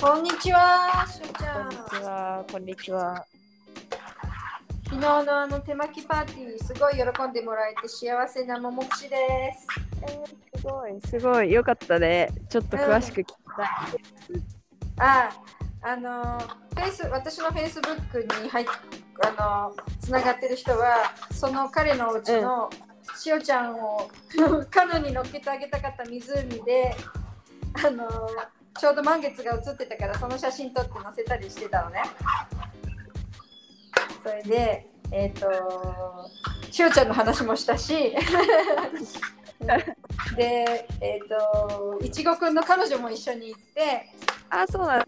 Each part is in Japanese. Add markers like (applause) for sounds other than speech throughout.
こんにちは、しゅうちゃん。こんにちは、こんにちは。昨日のあの手巻きパーティー、すごい喜んでもらえて幸せなももくしです。えー、すごい、すごい、よかったね。ちょっと詳しく聞きたい。あ、あの、フェイス、私のフェイスブックに入っあの、つながってる人は、その彼のお家の、しおちゃんをカヌーに乗っけてあげたかった湖で、あの、ちょうど満月が映ってたから、その写真撮って載せたりしてたのね。それで、えっ、と、しおちゃんの話もしたし、(laughs) で、えっ、と、いちごくんの彼女も一緒に行って、あ、そうなん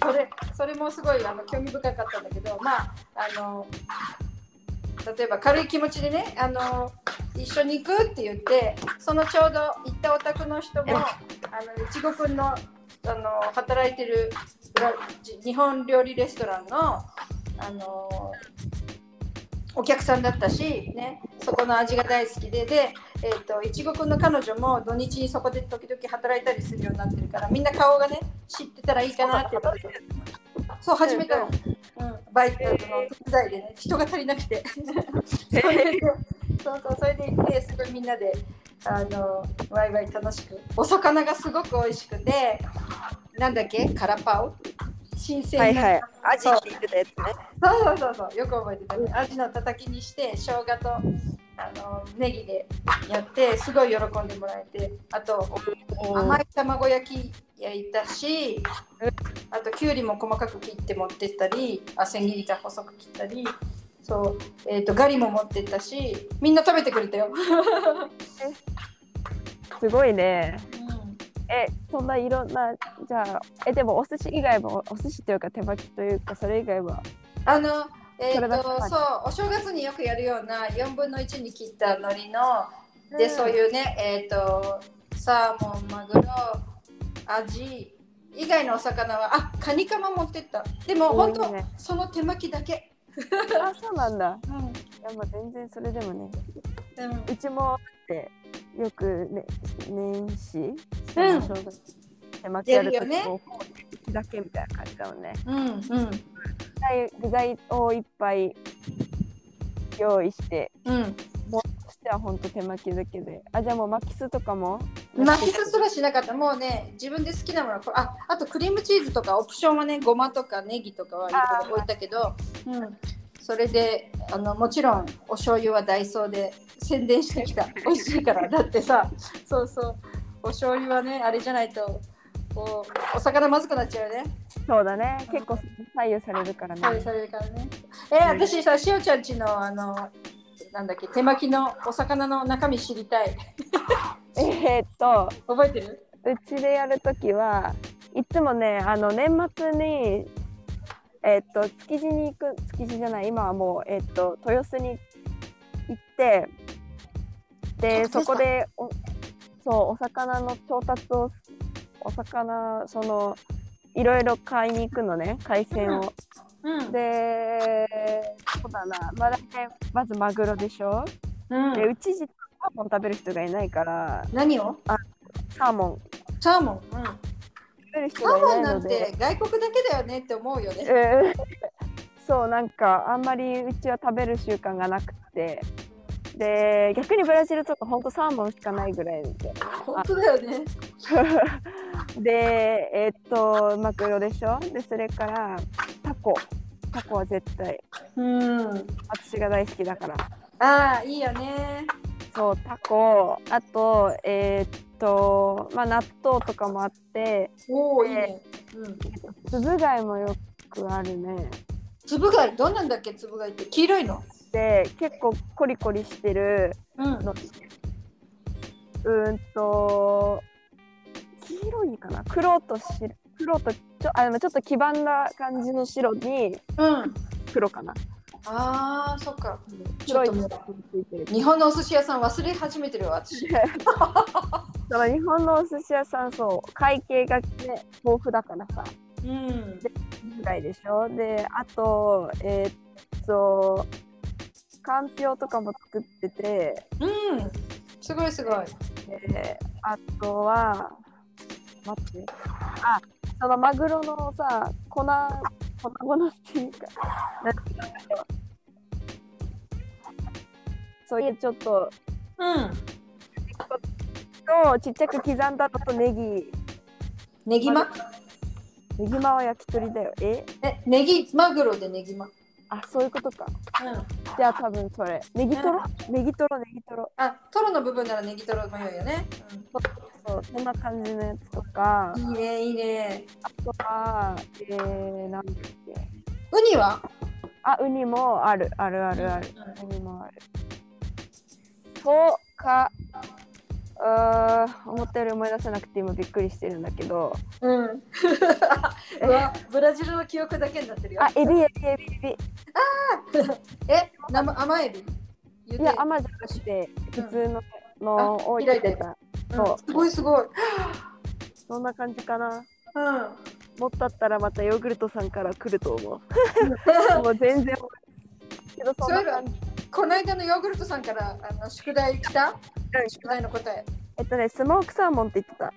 それそれもすごいあの興味深かったんだけど、まあ、あの例えば軽い気持ちでねあの一緒に行くって言ってそのちょうど行ったお宅の人もあのいちごくんのあの働いてるラ日本料理レストランのあのお客さんだったし、ね、そこの味が大好きでで、えー、といちごくんの彼女も土日にそこで時々働いたりするようになってるからみんな顔がね知ってたらいいかなって思ってそう始めたの、うん、バイトの手伝いでね人が足りなくて。(laughs) それでそうそうそれで行ってすごいみんなであのワイワイ楽しくお魚がすごく美味しくてなんだっけカラパオ？新鮮な、はいはい。アジって言ってたやつね。そうそうそうそうよく覚えてたね。アジのたたきにして生姜とあのネギでやってすごい喜んでもらえてあと甘い卵焼き焼いたしあときゅうりも細かく切って持ってったりあ千切りか細く切ったりそう、えー、とガリも持ってったしみんな食べてくれたよ、(laughs) すごいね。うん。え、そんないろんな、じゃあ、え、でもお寿司以外も、お寿司というか手巻きというか、それ以外は？あの、えー、とそうお正月によくやるような4分の1に切った海苔ので、そういうねえっ、とサーモンマグロアジ以外のお魚はあカニカマ持ってった。でも本当その手巻きだけ、(laughs) あ、そうなんだ。うんいや、まあ、全然それでもね。うんうちもって、よくね、年始、うん正月手巻きやるときやるよねも、うちだけみたいな感じだもんね。うんうん具材具材をいっぱい用意して、うんもうしては本当手巻きだけで。あ、じゃあもう巻きすとかも巻きすすらしなかった。もうね自分で好きなものああとクリームチーズとかオプションはねごまとかネギとかは置いたけど、うん、それであのもちろんお醤油はダイソーで宣伝してきた。(laughs) 美味しいから。だってさそうそう。お醤油はねあれじゃないとこうお魚まずくなっちゃうよね。そうだね。結構左右されるからね。はいされるからね。え私さしおちゃんちのあのなんだっけ手巻きのお魚の中身知りたい。(laughs) えーっと、覚えてる？うちでやるときはいつもね、あの年末に、えーっと、築地に行く、築地じゃない、今はもう、えーっと、豊洲に行って、で、そこでお、そう、お魚の調達を、お魚、その、いろいろ買いに行くのね、海鮮を。うんで、そうだな、まあ、大体まずマグロでしょ、うん。で、うち実はサーモン食べる人がいないから、何を？サーモン。サーモン、うん、食べる人サーモンがいなので。なんて。外国だけだよねって思うよね。えー。(laughs) そうなんかあんまりうちは食べる習慣がなくて。で逆にブラジルとかほんとサーモンしかないぐらいで。本当だよね。(laughs) でえーっとマグロでしょ？でそれからタコタコは絶対うん。私が大好きだからああ、いいよね。そうタコあとえーっとまあ納豆とかもあっておお、いいね。うん。つぶ貝もよくあるねつぶ貝、どんなんだっけ、つぶ貝って。黄色いの？で結構コリコリしてるうん。のうーんと黄色いかな？黒と白黒とちょあちょっと黄ばんだ感じの白にうん。黒かなああ、そっか。ちょ白いのっともうがついてる日本のお寿司屋さん忘れ始めてるよ、私。だから日本のお寿司屋さんそう会計がね豊富だからさうん。ぐらいでしょであとえーっとかんぴょうとかも作っててうん。すごいすごい。であとは待ってあそのマグロのさ粉粉物っていうか。なんていうんだろうそういうちょっと。うん。とちっちゃく刻んだのとネギ。ネギマ？ネギマは焼き鳥だよ。え？え、ネギマグロでネギマ？あそういうことか。うん。じゃあ多分それ。ネギトロ？ネギトロネギトロ。あ、トロの部分ならネギトロも良いよね。そうそんな感じのやつとか。うん、いいね、いいね。あとはえー、なんだっけ。ウニは？あウニもあるあるあるある。ウニもある。とかうー思ったより思い出せなくて今びっくりしてるんだけど。うん。(laughs) うわブラジルの記憶だけになってるよ。あエビエビエビエビ。え、生甘エビ？いや甘じゃなくて普通ののあを入れてたうんすごいすごい。そんな感じかな。うん。もっとあったらまたヨーグルトさんから来ると思う。もう全然。けどそんな感じ。この間のヨーグルトさんからあの宿題来た？宿題の答え。えっとねスモークサーモンって言ってた。ああ、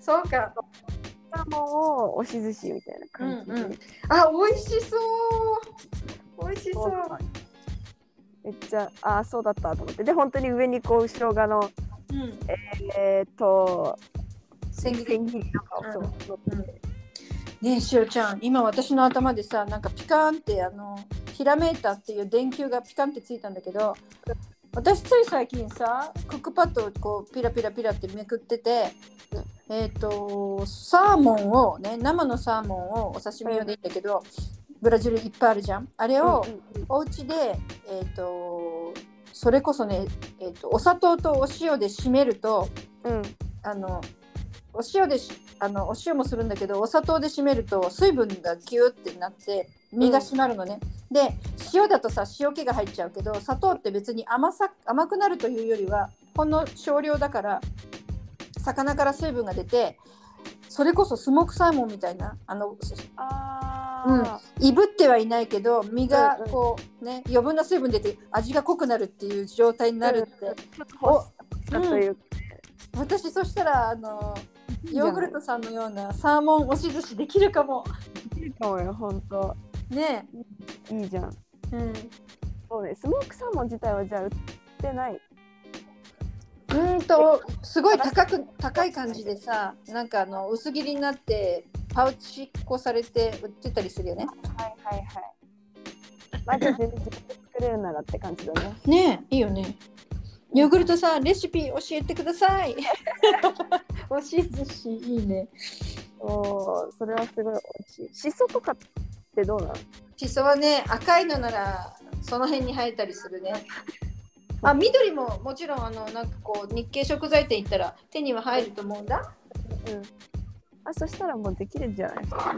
そうか。サーモンを押し寿司みたいな感じで、うんうん。あ、美味しそう。美味しそう。めっちゃあそうだったと思って。で本当に上にこう後ろ側のうん。えー、っと千切り千切りとかをそう乗っててねえ、しおちゃん、今私の頭でさ、なんかピカーンってあの、ひらめいたっていう電球がピカンってついたんだけど、私つい最近さ、クックパッドをこうピラピラピラってめくってて、えっ、と、サーモンをね、生のサーモンをお刺身用でいいんだけど、ブラジルいっぱいあるじゃん。あれを、うんうんうんお家で、えっ、と、それこそね、えー、とお砂糖とお塩で締めると、うん。あのお塩でしあのお塩もするんだけどお砂糖で締めると水分がギューってなって身が締まるのね、で塩だとさ塩気が入っちゃうけど砂糖って別に甘さ甘くなるというよりはほんの少量だから魚から水分が出てそれこそスモークサーモンみたいなあのあいぶってはいないけど身がうんうん。こうね余分な水分出て味が濃くなるっていう状態になるって、ちょっと欲しさというか、私そしたらあのヨーグルトさんのようなサーモン押し寿司できるかも。いいかもよ本当。ね。いいじゃん。え。うん。そうねスモークサーモン自体はじゃあ売ってないうーんとすごい高く高い感じでさなんかあの薄切りになってパウチ化されて売ってたりするよね。はいはいはいまあじゃあ自分で作れるならって感じだねねえいいよね。ヨーグルトさんレシピ教えてください。押し寿司いいね。おーそれはすごい美味しいしそとかってどうなの？しそはね赤いのならその辺に生えたりするね。あ緑ももちろんあのなんかこう日系食材店行ったら手には入ると思うんだ。うんあそしたらもうできるんじゃないですか？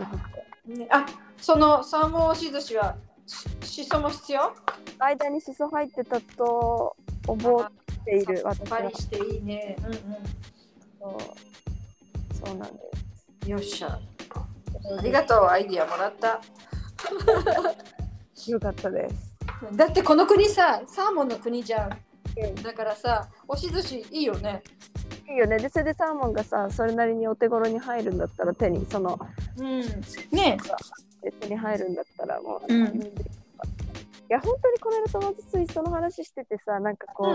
ね、あそのサーモン押し寿司はししそも必要？間にしそ入ってたと覚えているさっ私はぱりしていいね。うんそうそうなんでうん。よっしゃ。ありがとうアイディアもらった。すよかったですだってこの国さサーモンの国じゃん。うんだからさ押し寿司いいよね。いいよねでそれでサーモンがさそれなりにお手頃に入るんだったら手にそのうん。ね手に入るんだったらもう、うんいや本当にこの間友達と一緒の話しててさなんかこ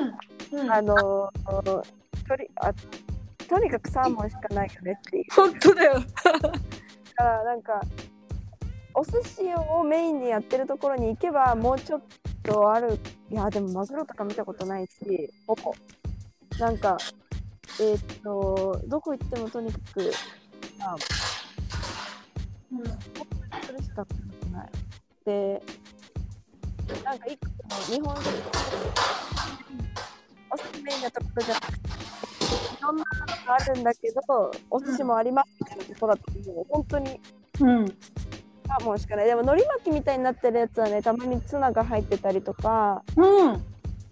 う、うん。うん、あのーとりあとにかくサーモンしかないよねっていう本当だよ。(laughs) からなんかお寿司をメインにやってるところに行けばもうちょっとある。いやでもマグロとか見たことないしほぼなんかえーっとどこ行ってもとにかくあうん。それしかない。でなんか一個の日本人お寿司メインなところじゃなくていろんなものがあるんだけどお寿司もありますみたいなところだともう。本当に。うん。サーモンしかない。でも、海苔巻きみたいになってるやつはね、たまにツナが入ってたりとか、うん。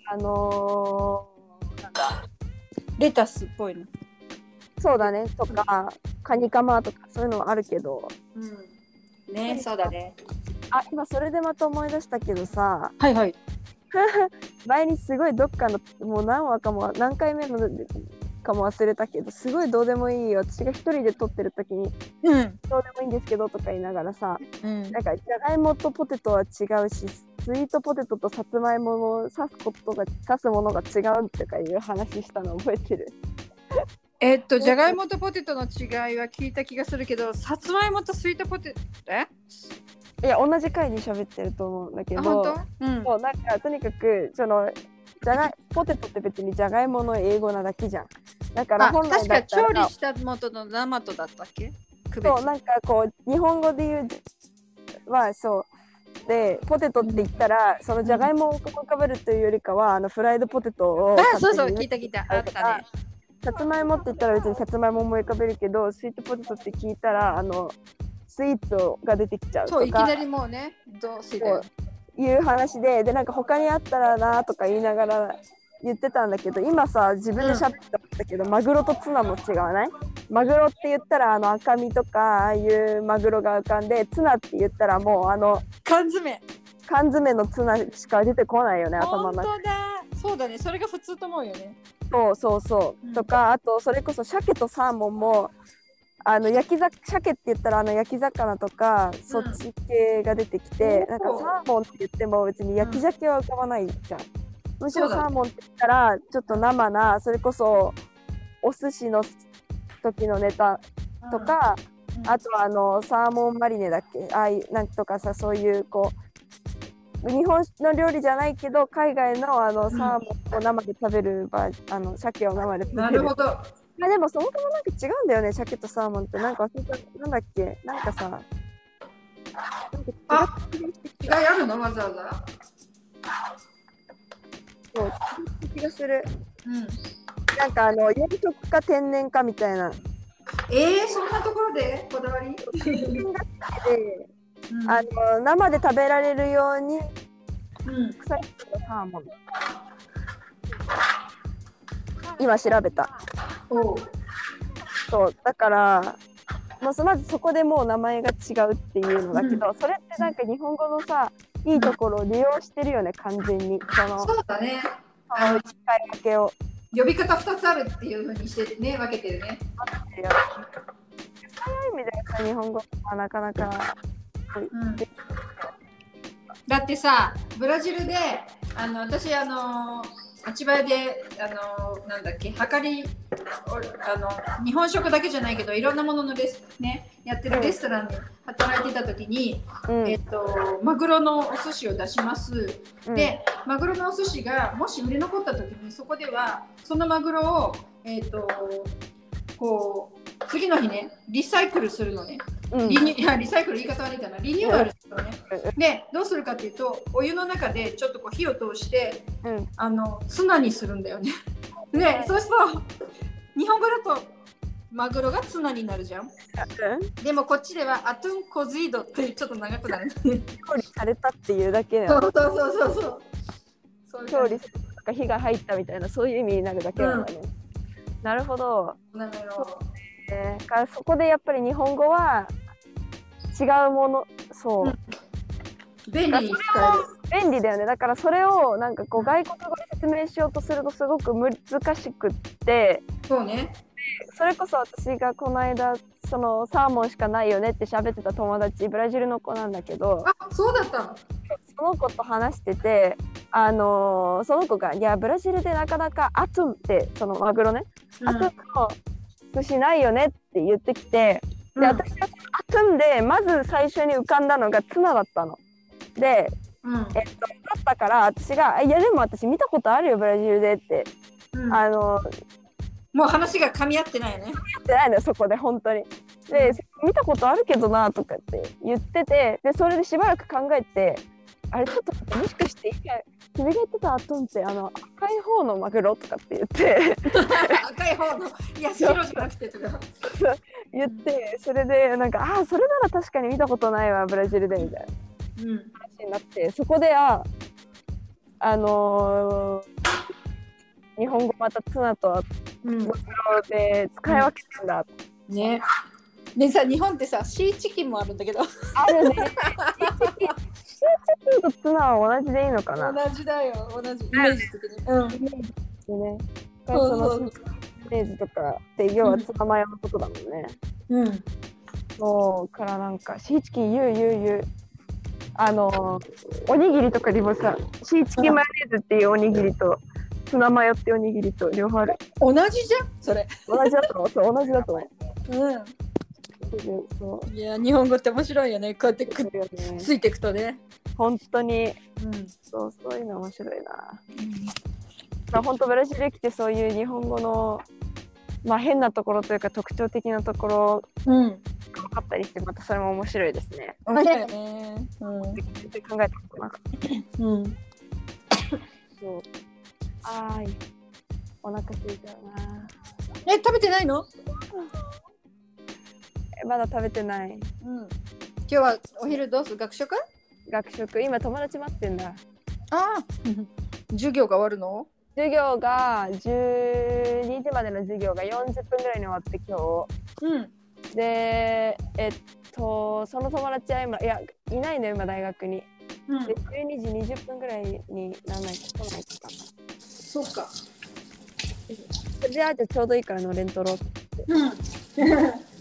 あのー、なんだ、レタスっぽいの。そうだね、とか、カニカマとか、そういうのはあるけど、うん。ねそうだね。あ、今それでまた思い出したけどさ、はいはい。(laughs) 前にすごいどっかの、もう何話かも、何回目のかも忘れたけどすごいどうでもいいよ。私が一人で撮ってる時にうん。どうでもいいんですけどとか言いながらさうん。なんかじゃがいもとポテトは違うしスイートポテトとさつまいもの刺すことが刺すものが違うとかいう話したの覚えてる。えっとじゃがいもとポテトの違いは聞いた気がするけどさつまいもとスイートポテトえ？いや同じ回に喋ってると思うんだけあど本当？うん。そうなんかとにかくそのじゃがい？ポテトって別にじゃがいもの英語なだけじゃん。だからあ本来確かだったら調理したもとの生とだったっけ？そうなんかこう日本語で言うはそう。でポテトって言ったらそのじゃがいもを思い浮かべるというよりかはあのフライドポテトをあそうそう聞いた聞いた。あったねさつまいもって言ったら別にさつまいも思い浮かべるけどスイートポテトって聞いたらあのスイーツが出てきちゃうとか。そういきなりもうねどうしだよいう話ででなんか他にあったらなとか言いながら言ってたんだけど今さ自分で喋ったんだけど、マグロとツナも違わない？マグロって言ったらあの赤身とかああいうマグロが浮かんでツナって言ったらもうあの缶詰。缶詰のツナしか出てこないよね頭の中。だ。そうだね。それが普通と思うよね。そうそうそう、うん。とかあとそれこそ鮭とサーモンもあの焼きざ鮭って言ったらあの焼き魚とか、そっち系が出てきておーなんかサーモンって言っても別に焼き鮭は浮かばないじゃん、むしろサーモンって言ったらちょっと生なそれこそお寿司の時のネタとか、うん。あとはあのサーモンマリネだっけ？ああいうなんとかさそういうこう日本の料理じゃないけど海外のあのん。サーモンを生で食べる場合、あの鮭を生で食べる。なるほど。まあでもそもそもなんか違うんだよね鮭とサーモンって。なんか忘れた。なんだっけ？なんかさなんかあ違いあるの？わざわざ？そう気がする。うん。なんかあの養殖か天然かみたいな。えー、そんなところで？こだわり、でうん。あの生で食べられるようにうん、臭いサーモン。今調べたそう。だからまずまずそこでもう名前が違うっていうのだけど、それってなんか日本語のさいいところを利用してるよね完全に。そのそうだね。その使い分けを。呼び方2つあるっていうふうにしてね分けてるね。そういう意味ではさ日本語はなかなかうん。だってさブラジルであの私あの町場であのなんだっけはかりおあの日本食だけじゃないけどいろんなもののレスねやってるレストランで働いてた時に、うん。えっとマグロのお寿司を出します、うん。でマグロのお寿司がもし売れ残った時にそこではそのマグロをえっ、とこう次の日ねリサイクルするのね。うんリニュ (laughs) いやリサイクル言い方悪いかな。リニューアルするのね。うでどうするかっていうとお湯の中でちょっとこう火を通してうん。あのツナにするんだよね。でそうすると日本語だとマグロがツナになるじゃん。でもこっちではアトゥンコズイドってちょっと長くなる調理されたっていうだけだよそうそうそうそうそう。そういう調理するとか火が入ったみたいなそういう意味になるだけなんだね、なるほど、なのよ。えー、そこでやっぱり日本語は違うものそう、うん。便利に使便利だよね。だからそれをなんかこう外国語で説明しようとするとすごく難しくって。えるそうね。それこそ私がこの間そのサーモンしかないよねって喋ってた友達ブラジルの子なんだけどあそうだったの？その子と話しててあのーその子が「いやブラジルでなかなかアトゥンってそのマグロね、アトゥンの寿司ないよね」って言ってきてで私はそのアトゥンでまず最初に浮かんだのがツナだったの。でうん。うんえっと、だったから私が「いやでも私見たことあるよブラジルで」って、うん。あのもう話が噛み合ってないよね言ってないのよそこで本当に。で見たことあるけどなとかって言っててでそれでしばらく考えてあれちょっともしかして今君が言ってたアトンってあの赤い方のマグロとかって言って。赤い方のいや白じゃなくてとか。言ってそれでなんかああそれなら確かに見たことないわブラジルでみたいな。うん。話になってそこでああのー日本語またツナとうん。マグロで使い分けてんだ、ね。でさ日本ってさシーチキンもあるんだけど。あるねシーチキンシーチキンとツナは同じでいいのかな？同じだよ同じイメージ的にうんイメージね。そうそうそのネーズとかって要はツナマヨのことだもんね。うん。そうからなんかシーチキン言う言う言う。あのおにぎりとかにもさシーチキンマヨネーズっていうおにぎりとツナマヨっていうおにぎりと両方ある。同じじゃんそれ。同じだと思う。そう同じだと思う。う。ん。いや、日本語って面白いよね。こうやってくねついていくとね。本当にうん。そうそういうの面白いな。まあ本当ブラジル来てそういう日本語のまあ変なところというか特徴的なところうん。が分かったりしてまたそれも面白いですね。面白いよね。全然考えたことなかった。うん。うん。そう。あーい。お腹空いちゃうな。え、食べてないの？えまだ食べてない。うん。今日はお昼どうする？学食？学食今友達待ってんだ。ああ。(laughs) 授業が終わるの？授業が12時までの授業が40分ぐらいに終わって今うん。日。で、えっと、その友達は今、いや、いないのよ、今大学に。うんで、12時20分ぐらいにならないと来ないとか。そうか。それで、あ、じゃあちょうどいいからのレントロうん。そうですね。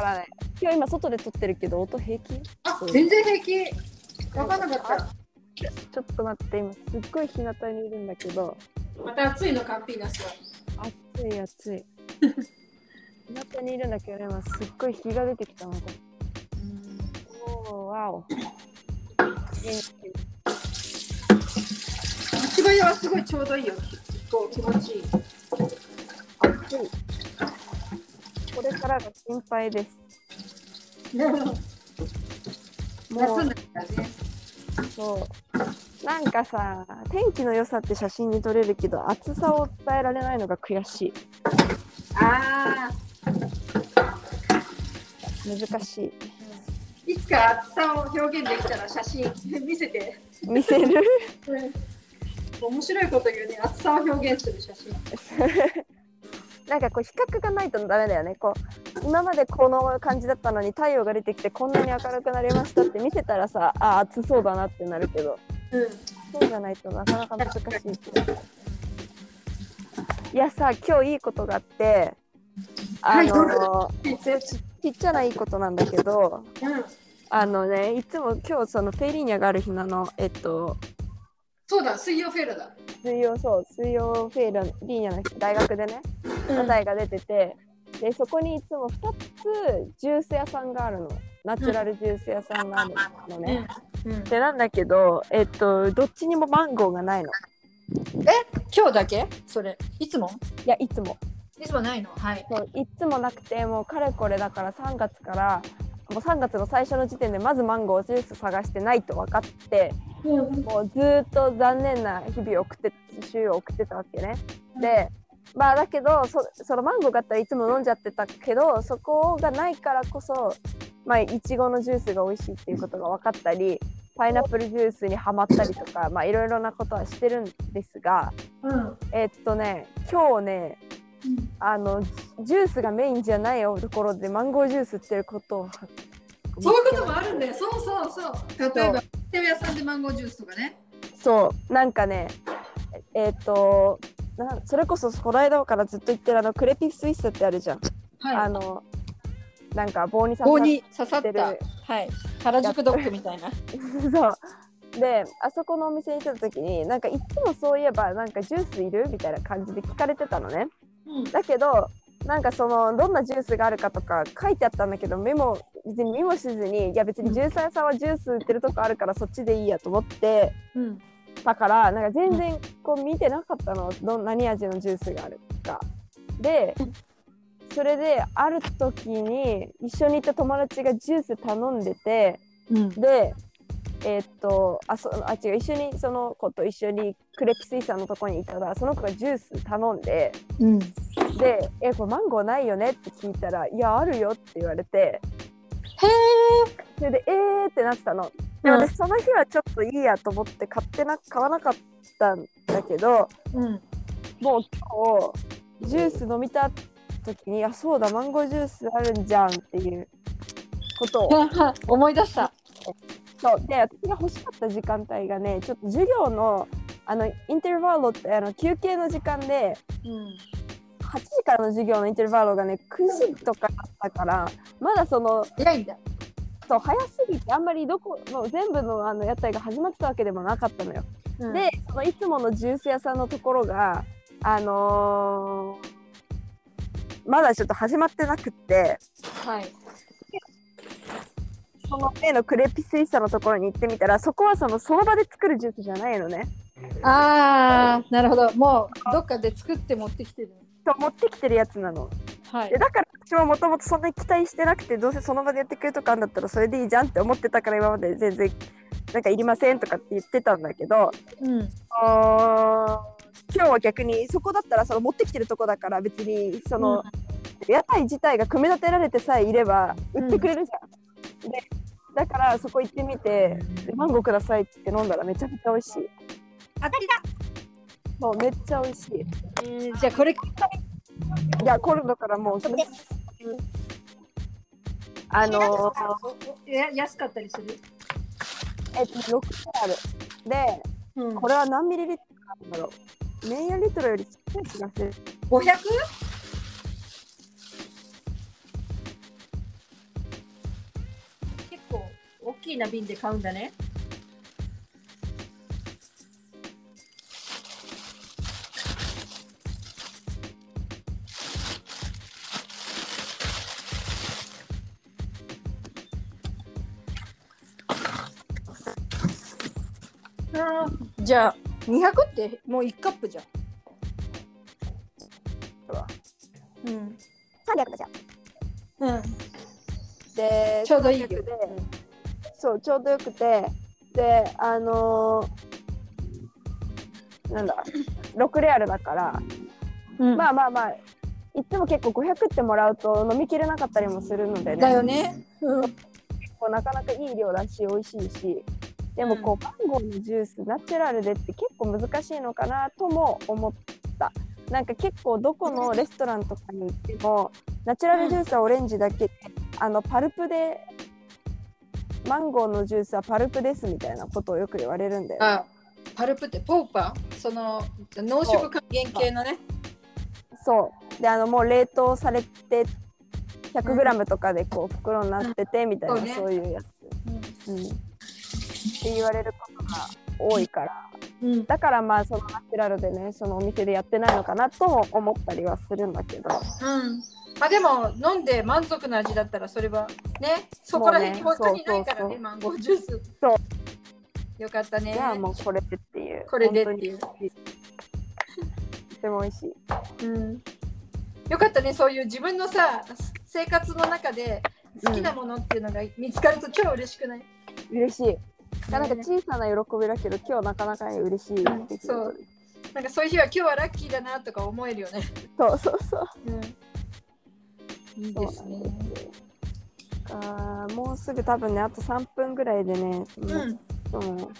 からね。今日今外で撮ってるけど、音平気？あ、全然平気。わかんなかった。ちょっと待って、今すっごい日向にいるんだけど、また暑いのカンピーナスは。暑い暑い。(laughs) 日向にいるんだけどね、今すっごい日が出てきたので。おー、わお。元気一番はすごいちょうどいいよ。こう気持ちいい。暑い。これからが心配です。(laughs) もう。そう。なんかさ、天気の良さって写真に撮れるけど、暑さを伝えられないのが悔しい。ああ。難しい。いつか暑さを表現できたら写真見せて。見せる？(laughs) 面白いこと言うね。暑さを表現する写真。(laughs) なんかこう比較がないとダメだよね。こう今までこの感じだったのに太陽が出てきてこんなに明るくなりましたって見せたらさ、あ暑そうだなってなるけど、うん。そうじゃないとなかなか難しい。いやさ、今日いいことがあって、あの、ちちっちゃないいことなんだけど、うん。あのね、いつも今日そのフェリーニャがある日なの、えっと、そうだ、水曜フェルだ。水曜そう水曜フェイラリーニャの大学でね舞台が出てて、でそこにいつも2つジュース屋さんがあるの。ナチュラルジュース屋さんがあるのね、うん。うん、でなんだけどえっとどっちにもマンゴーがないの。今日だけ？それ。いつも？いやいつも。いつもないの？はい。そういつもなくてもうかれこれだから3月からもう3月の最初の時点でまずマンゴージュース探してないと分かってうん。もうずーっと残念な日々を送って週を送ってたわけね。でまあだけどそそのマンゴーがあったらいつも飲んじゃってたけどそこがないからこそまあいちごのジュースが美味しいっていうことが分かったりパイナップルジュースにはまったりとかまあいろいろなことはしてるんですがうん。えっとね今日ねあのジュースがメインじゃないところでマンゴージュース売ってることをそういうこともあるんだよ。そうそうそう。例えば、テレビ屋さんでマンゴージュースとかね。そうなんかねええっとなそれこそこの間からずっと言ってるあのクレピスイスってあるじゃん、あはい。のなんか棒に刺さっ棒に刺さってるた。はい。原宿ドッグみたいな。(laughs) そうであそこのお店に行った時になんかいつもそういえばなんかジュースいる？みたいな感じで聞かれてたのねうん。だけどなんかそのどんなジュースがあるかとか書いてあったんだけどメモ別に見もしずにいや別にジュース屋さんはジュース売ってるとこあるからそっちでいいやと思ってうん。だからなんか全然こう見てなかったのどん何味のジュースがあるか。でそれである時に一緒に行った友達がジュース頼んでてうん。でえーっとあそあ違う一緒にその子と一緒にクレピスイさんのとこにいたらその子がジュース頼んでうん。で「えこれマンゴーないよね?」って聞いたら「いやあるよ」って言われてへそれで「えー」ってなってたの。でうん私その日はちょっといいやと思って買ってな買わなかったんだけどうん。もう今日ジュース飲みた時にあそうだマンゴージュースあるんじゃんっていうことを (laughs) 思い出した。そうで私が欲しかった時間帯がねちょっと授業のあのインターバルってあの休憩の時間でうん8時からの授業のインターバルがね9時とかだったからまだその早いんだ。そう早すぎてあんまりどこの全部のあの屋台が始まってたわけでもなかったのよ。うんでそのいつものジュース屋さんのところがあのーまだちょっと始まってなくってはい。その例のクレピスイッサのところに行ってみたらそこはそのその場で作るジュースじゃないのね。ああ、なるほど。もうどっかで作って持ってきてる。と持ってきてるやつなの。はいで。だから私ももともとそんなに期待してなくてどうせその場でやってくれるとかあるんだったらそれでいいじゃんって思ってたから今まで全然なんかいりませんとかって言ってたんだけどうん。今日は逆にそこだったらその持ってきてるとこだから別にその、屋台自体が組み立てられてさえいれば売ってくれるじゃん。でだからそこ行ってみてでマンゴーくださいって飲んだらめちゃくちゃ美味しい。当たりだ。そうめっちゃ美味しい。えーじゃあこれいや今度からもうあのーや安かったりする？えっと6ある。でうんこれは何ミリリットルなんだろうメイヤーリットルよりちっちゃい気がする。500? きいな瓶で買うんだね。じゃあ200ってもう1カップじゃん。うん。300じゃん。うん。でちょうどいいよ300でそうちょうどよくてであのーなんだ6レアルだから、うん。まあまあまあいつも結構500ってもらうと飲みきれなかったりもするのでね。だよね。うん。こうなかなかいい量だし美味しいし。でもこう、マンゴーのジュースナチュラルでって結構難しいのかなとも思った。なんか結構どこのレストランとかに行ってもナチュラルジュースはオレンジだけで、あのパルプでマンゴーのジュースはパルプですみたいなことをよく言われるんだよ、ね、あ、パルプってポーパー？その濃縮還元系のね。そう。であのもう冷凍されて 100g とかでこう袋になっててみたいな、そうね。そういうやつ、うん、って言われることが多いから。うん。だからまあそのナチュラルでねそのお店でやってないのかなとも思ったりはするんだけど。うん。まあでも飲んで満足な味だったらそれはね、そこら辺本当にないからね、マンゴージュース。そうよかったね。じ。ゃあもうこれでっていう。これでっていう。とても美味しい。うん。よかったね、そういう自分のさ、生活の中で好きなものっていうのが見つかると超嬉しくない、嬉しい。なんか小さな喜びだけど今日なかなかに嬉しい出来事そう。なんかそういう日は今日はラッキーだなとか思えるよね。そうそうそう。うん。いいですね。あーもうすぐ多分ねあと3分ぐらいでねうん。その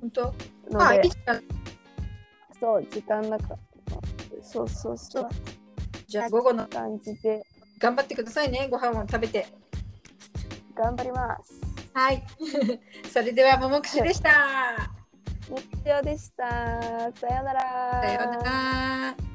本当？のあ、いいでじゃん。そう時間なかそうそうそうじゃあ午後の感じで頑張ってくださいね、ご飯を食べて。頑張りますはい。(laughs) それでは、ももくしでした。日曜でしたさようならさようなら。